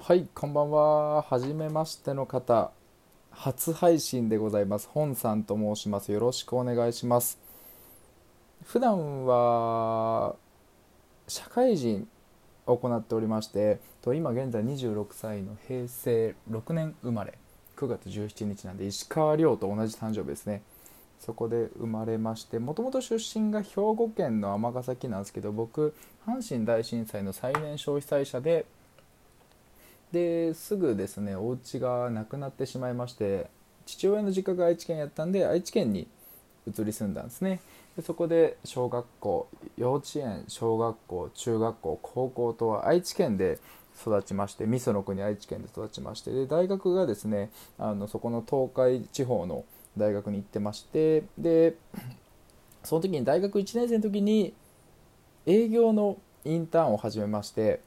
はい、こんばんは。はじめましての方、初配信でございます。本さんと申します。よろしくお願いします。普段は社会人を行っておりまして、と今現在26歳の平成6年生まれ、9月17日なんで石川遼と同じ誕生日ですね。そこで生まれましてもともと出身が兵庫県の尼崎なんですけど僕阪神大震災の最年少被災者でですぐですねお家がなくなってしまいまして父親の実家が愛知県やったんで愛知県に移り住んだんですね。でそこで小学校幼稚園小学校中学校高校とは愛知県で育ちまして味噌の国愛知県で育ちましてで大学がですねあのそこの東海地方の大学に行ってましてでその時に大学1年生の時に営業のインターンを始めまして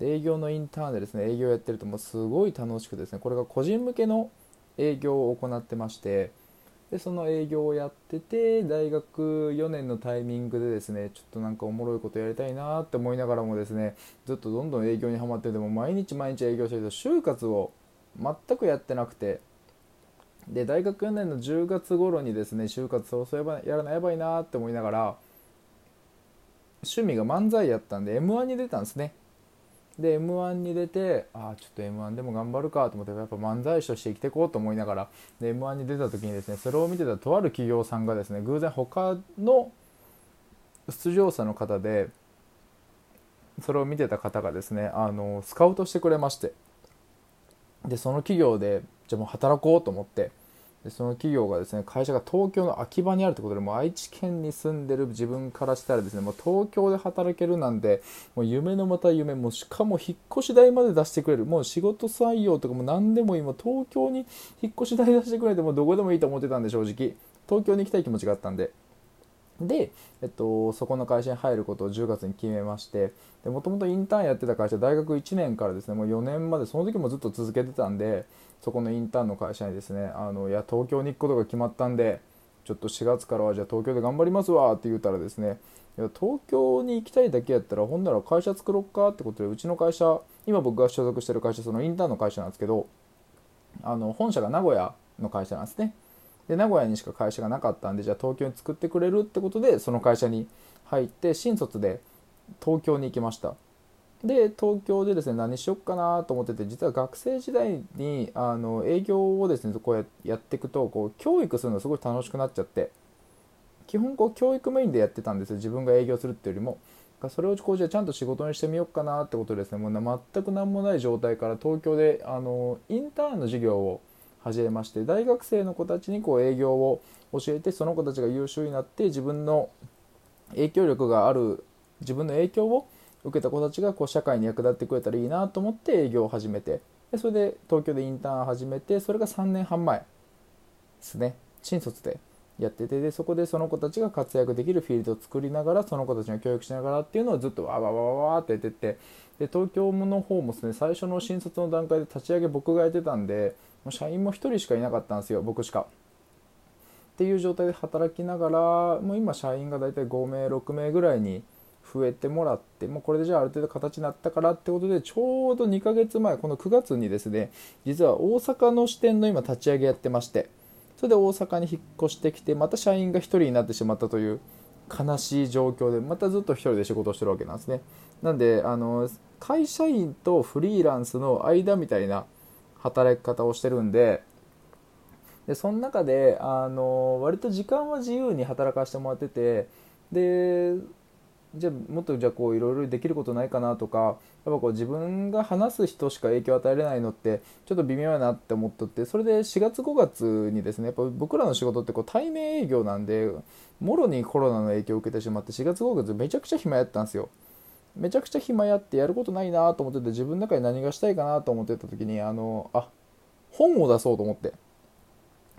で営業のインターンでですね営業やってるともうすごい楽しくですねこれが個人向けの営業を行ってましてでその営業をやってて大学4年のタイミングでですねちょっとなんかおもろいことやりたいなって思いながらもですねずっとどんどん営業にはまってても毎日毎日営業してると就活を全くやってなくてで大学4年の10月頃にですね就活をそういえばやらないやばいなって思いながら趣味が漫才やったんで m 1に出たんですね。で m 1に出てああちょっと m 1でも頑張るかと思ってやっぱ漫才師として生きていこうと思いながら。で m 1に出た時にですねそれを見てたとある企業さんがですね偶然他の出場者の方でそれを見てた方がですねあのスカウトしてくれまして。でその企業でじゃあもう働こうと思ってでその企業がですね会社が東京の秋葉にあるということでもう愛知県に住んでる自分からしたらですねもう東京で働けるなんてもう夢のまた夢もしかも引っ越し代まで出してくれるもう仕事採用とかも何でも今東京に引っ越し代出してくれてもどこでもいいと思ってたんで正直。東京に行きたい気持ちがあったんで。で、えっと、そこの会社に入ることを10月に決めましてもともとインターンやってた会社大学1年からですねもう4年までその時もずっと続けてたんでそこのインターンの会社にですねあのいや東京に行くことが決まったんでちょっと4月からはじゃあ東京で頑張りますわって言ったらですねいや東京に行きたいだけやったらほんなら会社作ろっかってことでうちの会社今僕が所属してる会社そのインターンの会社なんですけどあの本社が名古屋の会社なんですね。で名古屋にしか会社がなかったんでじゃあ東京に作ってくれるってことでその会社に入って新卒で東京に行きました。で東京でですね何しよっかなと思ってて実は学生時代にあの営業をですねこうやっていくとこう教育するのすごい楽しくなっちゃって基本こう教育メインでやってたんですよ自分が営業するっていうよりも。それをこうじゃちゃんと仕事にしてみようかなってことでですねもう全く何もない状態から東京であのインターンの授業を始めまして大学生の子たちにこう営業を教えてその子たちが優秀になって自分の影響力がある自分の影響を受けた子たちがこう社会に役立ってくれたらいいなと思って営業を始めてでそれで東京でインターン始めてそれが3年半前ですね。新卒でやっててでそこでその子たちが活躍できるフィールドを作りながらその子たちの教育しながらっていうのをずっとわわわわわってやっててで東京の方もですね最初の新卒の段階で立ち上げ僕がやってたんでもう社員も1人しかいなかったんですよ僕しか。っていう状態で働きながらもう今社員が大体5名6名ぐらいに増えてもらってもうこれでじゃあある程度形になったからってことでちょうど2ヶ月前この9月にですね実は大阪の支店の今立ち上げやってましてそれで大阪に引っ越してきてまた社員が1人になってしまったという悲しい状況でまたずっと1人で仕事をしてるわけなんですねなんであの会社員とフリーランスの間みたいな働き方をしてるんででその中であの割と時間は自由に働かせてもらっててでじゃあもっとじゃあこういろいろできることないかなとかやっぱこう自分が話す人しか影響を与えれないのってちょっと微妙やなって思っとってそれで4月5月にですねやっぱ僕らの仕事ってこう対面営業なんでもろにコロナの影響を受けてしまって4月5月めちゃくちゃ暇やったんですよ。めちゃくちゃ暇やってやることないなと思ってて自分の中で何がしたいかなと思ってた時にあのあ本を出そうと思って。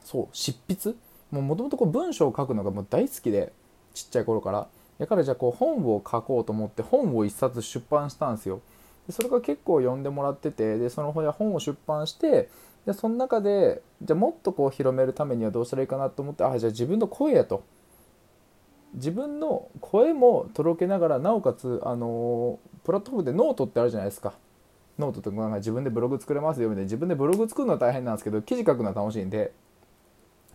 そう執筆？もともと文章を書くのがもう大好きでちっちゃい頃から。だからじゃあこう本を書こうと思って本を一冊出版したんですよ。でそれが結構読んでもらっててでその本を出版してでその中でじゃあもっとこう広めるためにはどうしたらいいかなと思ってあじゃあ自分の声やと。自分の声も届けながらなおかつあのプラットフォームでノートってあるじゃないですか。ノートとか自分でブログ作れますよみたいな。自分でブログ作るのは大変なんですけど記事書くのは楽しいんで。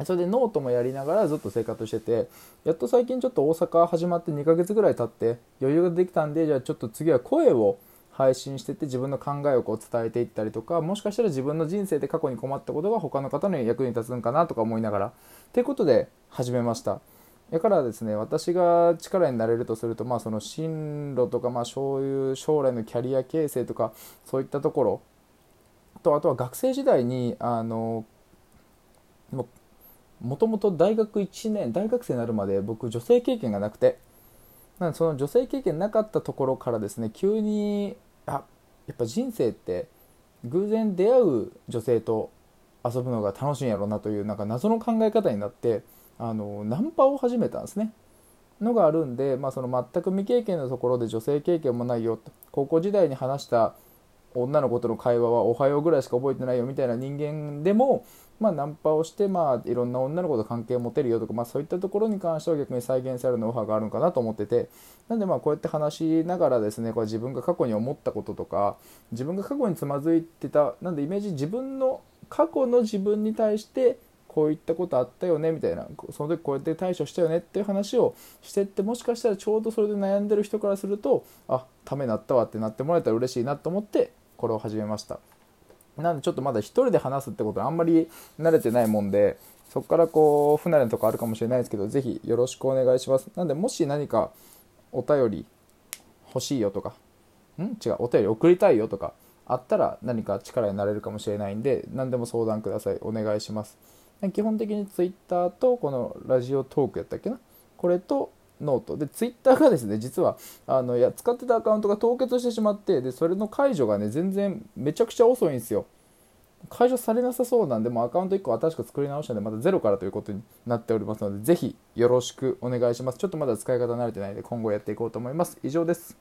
それでノートもやりながらずっと生活しててやっと最近ちょっと大阪始まって2ヶ月ぐらい経って余裕ができたんでじゃあちょっと次は声を配信してて自分の考えをこう伝えていったりとかもしかしたら自分の人生で過去に困ったことが他の方の役に立つんかなとか思いながらということで始めました。だからですね私が力になれるとするとまあその進路とかまあそういう将来のキャリア形成とかそういったところとあとは学生時代にあのもともと大学1年大学生になるまで僕女性経験がなくてなのその女性経験なかったところからですね急にあやっぱ人生って偶然出会う女性と遊ぶのが楽しいんやろうなというなんか謎の考え方になってあのナンパを始めたんですね。のがあるんで、まあ、その全く未経験のところで女性経験もないよ高校時代に話した女の子との会話は「おはよう」ぐらいしか覚えてないよみたいな人間でも、まあ、ナンパをして、まあ、いろんな女の子と関係を持てるよとか、まあ、そういったところに関しては逆に再現されるノウハウがあるのかなと思っててなんでまあこうやって話しながらですねこれ自分が過去に思ったこととか自分が過去につまずいてたなんでイメージ自分の過去の自分に対してこういったことあったよねみたいな。その時こうやって対処したよねっていう話をしてってもしかしたらちょうどそれで悩んでる人からするとあためになったわってなってもらえたら嬉しいなと思ってこれを始めました。なんでちょっとまだ一人で話すってことにあんまり慣れてないもんでそこからこう不慣れなとこあるかもしれないですけど是非よろしくお願いします。なんでもし何かお便り欲しいよとかん？違うお便り送りたいよとかあったら何か力になれるかもしれないんで何でも相談ください。お願いします。基本的に Twitter とこのラジオトークやったっけな？これとノート。でツイッターがですね実はあのいや使ってたアカウントが凍結してしまってでそれの解除がね全然めちゃくちゃ遅いんですよ。解除されなさそうなんでもうアカウント1個新しく作り直したんでまたゼロからということになっておりますのでぜひよろしくお願いします。ちょっとまだ使い方慣れてないので今後やっていこうと思います。以上です。